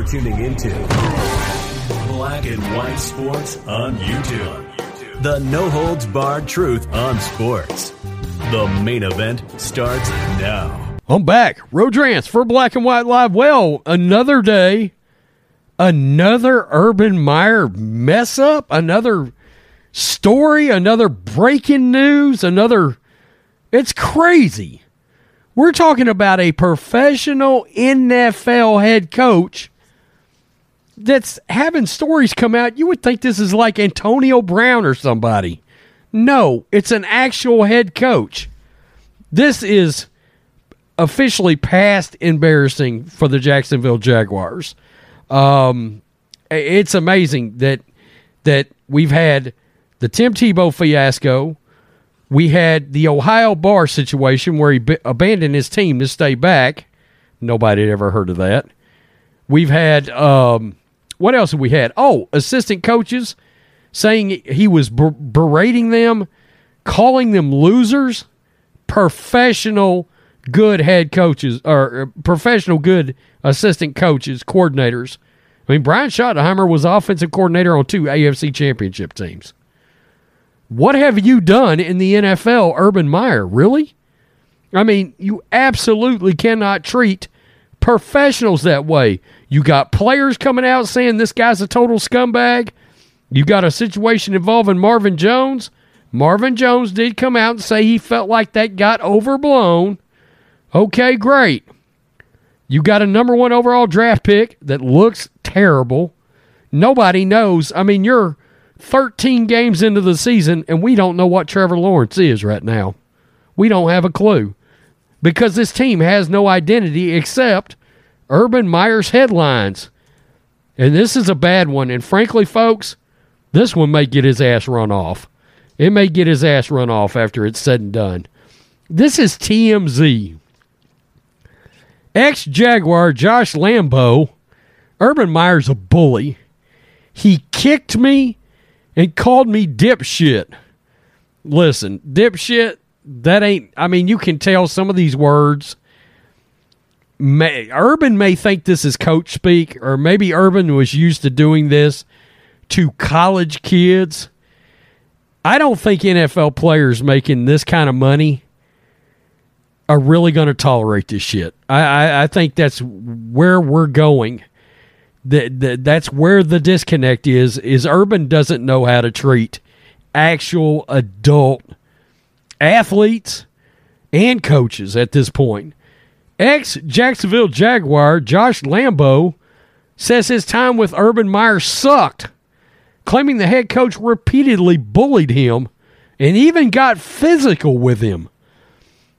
You're tuning into Black and White Sports on YouTube. The no holds barred truth on sports. The main event starts now. I'm back. Rodrance for Black and White Live. Well, another day, another Urban Meyer mess up, another story, another breaking news, another. It's crazy. We're talking about a professional NFL head coach that's having stories come out. You would think this is like Antonio Brown or somebody. No, it's an actual head coach. This is officially past embarrassing for the Jacksonville Jaguars. Um, it's amazing that that we've had the Tim Tebow fiasco. We had the Ohio Bar situation where he b- abandoned his team to stay back. Nobody had ever heard of that. We've had um, what else have we had? Oh, assistant coaches saying he was ber- berating them, calling them losers. Professional, good head coaches or uh, professional, good assistant coaches, coordinators. I mean, Brian Schottenheimer was offensive coordinator on two AFC championship teams. What have you done in the NFL, Urban Meyer? Really? I mean, you absolutely cannot treat professionals that way. You got players coming out saying this guy's a total scumbag. You got a situation involving Marvin Jones. Marvin Jones did come out and say he felt like that got overblown. Okay, great. You got a number one overall draft pick that looks terrible. Nobody knows. I mean, you're 13 games into the season, and we don't know what Trevor Lawrence is right now. We don't have a clue because this team has no identity except Urban Meyer's headlines. And this is a bad one. And frankly, folks, this one may get his ass run off. It may get his ass run off after it's said and done. This is TMZ. Ex Jaguar Josh Lambo, Urban Meyer's a bully. He kicked me and called me dipshit. Listen, dipshit, that ain't, I mean, you can tell some of these words. May, Urban may think this is coach speak, or maybe Urban was used to doing this to college kids. I don't think NFL players making this kind of money are really going to tolerate this shit. I, I, I, think that's where we're going. That, that that's where the disconnect is. Is Urban doesn't know how to treat actual adult athletes and coaches at this point. Ex Jacksonville Jaguar Josh Lambo says his time with Urban Meyer sucked, claiming the head coach repeatedly bullied him and even got physical with him.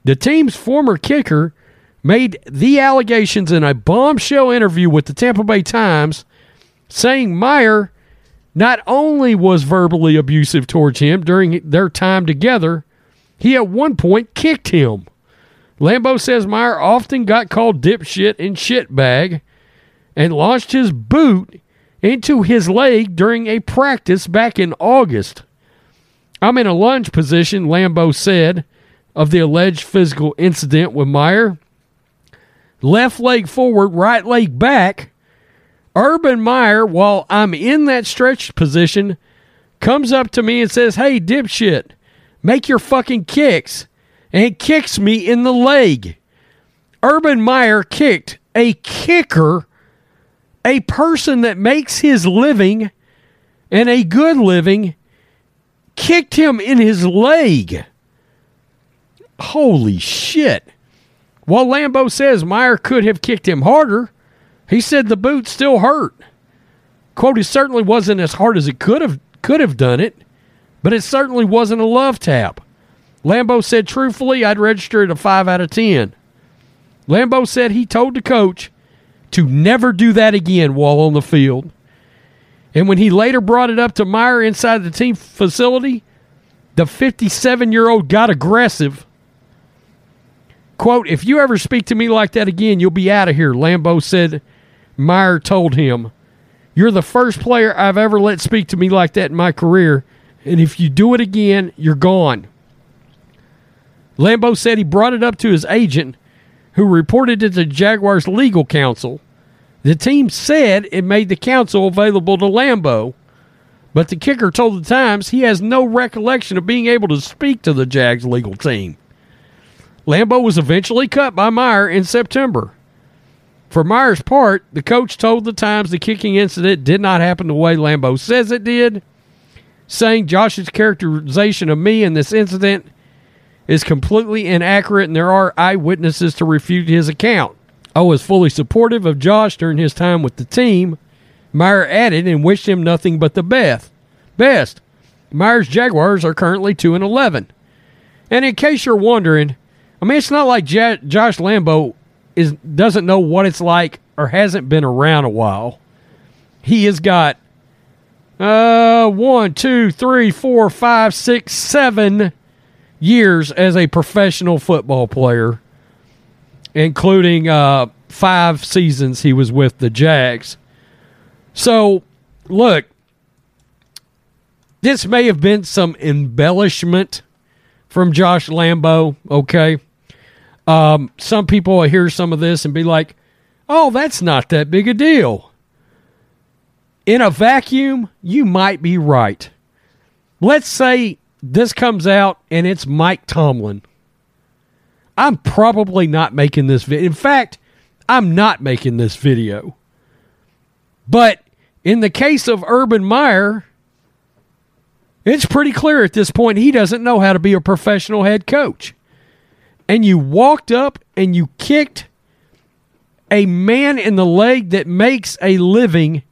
The team's former kicker made the allegations in a bombshell interview with the Tampa Bay Times, saying Meyer not only was verbally abusive towards him during their time together, he at one point kicked him. Lambo says Meyer often got called dipshit and shitbag and launched his boot into his leg during a practice back in August. I'm in a lunge position, Lambo said of the alleged physical incident with Meyer. Left leg forward, right leg back. Urban Meyer, while I'm in that stretched position, comes up to me and says, Hey, dipshit, make your fucking kicks. And kicks me in the leg. Urban Meyer kicked a kicker, a person that makes his living and a good living, kicked him in his leg. Holy shit. While Lambo says Meyer could have kicked him harder, he said the boot still hurt. Quote, it certainly wasn't as hard as it could have could have done it, but it certainly wasn't a love tap. Lambo said truthfully, I'd register it a five out of ten. Lambo said he told the coach to never do that again while on the field. And when he later brought it up to Meyer inside the team facility, the 57 year old got aggressive Quote, if you ever speak to me like that again, you'll be out of here, Lambo said. Meyer told him, You're the first player I've ever let speak to me like that in my career, and if you do it again, you're gone. Lambo said he brought it up to his agent, who reported it to Jaguars legal counsel. The team said it made the counsel available to Lambo, but the kicker told the Times he has no recollection of being able to speak to the Jags legal team. Lambo was eventually cut by Meyer in September. For Meyer's part, the coach told the Times the kicking incident did not happen the way Lambo says it did, saying Josh's characterization of me in this incident is completely inaccurate and there are eyewitnesses to refute his account. I was fully supportive of Josh during his time with the team. Meyer added and wished him nothing but the best. Best. Meyer's Jaguars are currently 2 and 11. And in case you're wondering, I mean, it's not like J- Josh Lambo is doesn't know what it's like or hasn't been around a while. He has got uh one, two, three, four, five, six, seven years as a professional football player, including uh, five seasons he was with the Jags. So, look, this may have been some embellishment from Josh Lambo, okay? Um, some people will hear some of this and be like, oh, that's not that big a deal. In a vacuum, you might be right. Let's say this comes out and it's Mike Tomlin. I'm probably not making this video. In fact, I'm not making this video. But in the case of Urban Meyer, it's pretty clear at this point he doesn't know how to be a professional head coach. And you walked up and you kicked a man in the leg that makes a living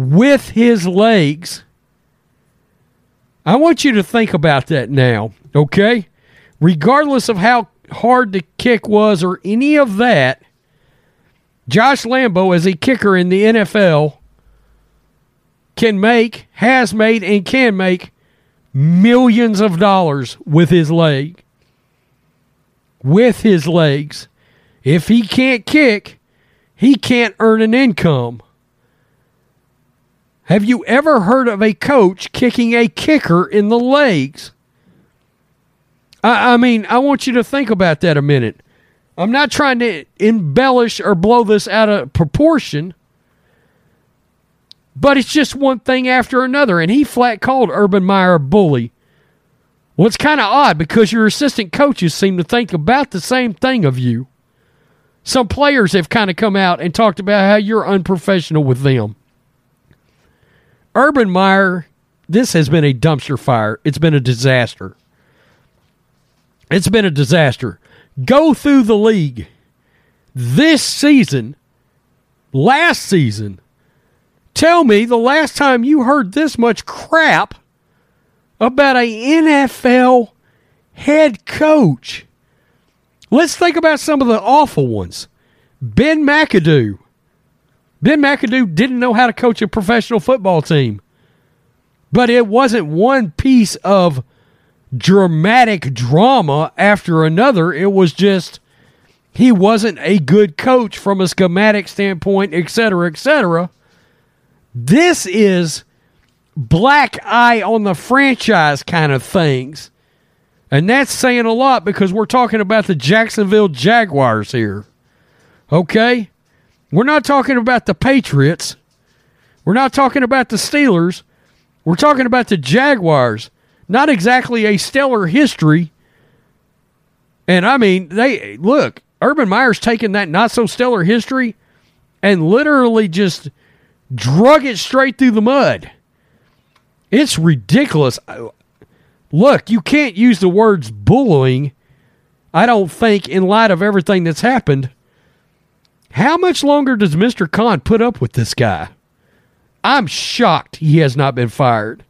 with his legs. I want you to think about that now, okay? Regardless of how hard the kick was or any of that, Josh Lambo, as a kicker in the NFL, can make, has made, and can make millions of dollars with his leg. With his legs. If he can't kick, he can't earn an income. Have you ever heard of a coach kicking a kicker in the legs? I, I, mean, I want you to think about that a minute. I'm not trying to embellish or blow this out of proportion, but it's just one thing after another. And he flat called Urban Meyer a bully. Well, it's kind of odd because your assistant coaches seem to think about the same thing of you. Some players have kind of come out and talked about how you're unprofessional with them. Urban Meyer, this has been a dumpster fire. It's been a disaster. It's been a disaster. Go through the league this season, last season. Tell me the last time you heard this much crap about a NFL head coach. Let's think about some of the awful ones. Ben McAdoo. Ben McAdoo didn't know how to coach a professional football team. But it wasn't one piece of dramatic drama after another. It was just he wasn't a good coach from a schematic standpoint, et cetera, et cetera. This is black eye on the franchise kind of things. And that's saying a lot because we're talking about the Jacksonville Jaguars here. Okay? We're not talking about the Patriots. We're not talking about the Steelers. We're talking about the Jaguars. Not exactly a stellar history. And I mean, they look, Urban Meyer's taken that not so stellar history and literally just drug it straight through the mud. It's ridiculous. Look, you can't use the words bullying, I don't think, in light of everything that's happened. How much longer does Mr. Khan put up with this guy? I'm shocked he has not been fired.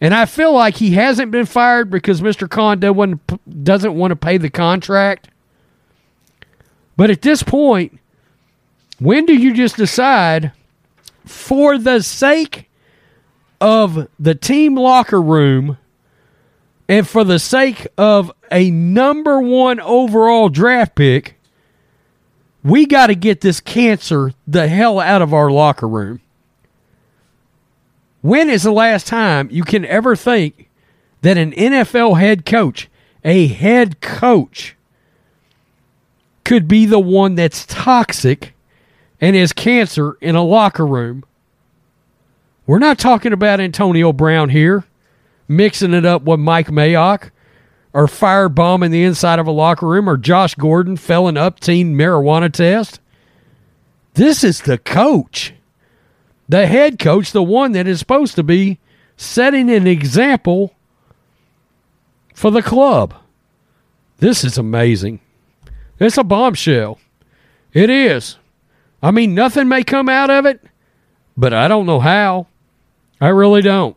And I feel like he hasn't been fired because Mr. Khan doesn't want to pay the contract. But at this point, when do you just decide, for the sake of the team locker room and for the sake of a number one overall draft pick, we got to get this cancer the hell out of our locker room. When is the last time you can ever think that an NFL head coach, a head coach, could be the one that's toxic and has cancer in a locker room. We're not talking about Antonio Brown here, mixing it up with Mike Mayock, or firebombing the inside of a locker room, or Josh Gordon failing up teen marijuana test. This is the coach, the head coach, the one that is supposed to be setting an example for the club. This is amazing. It's a bombshell. It is. I mean, nothing may come out of it, but I don't know how. I really don't.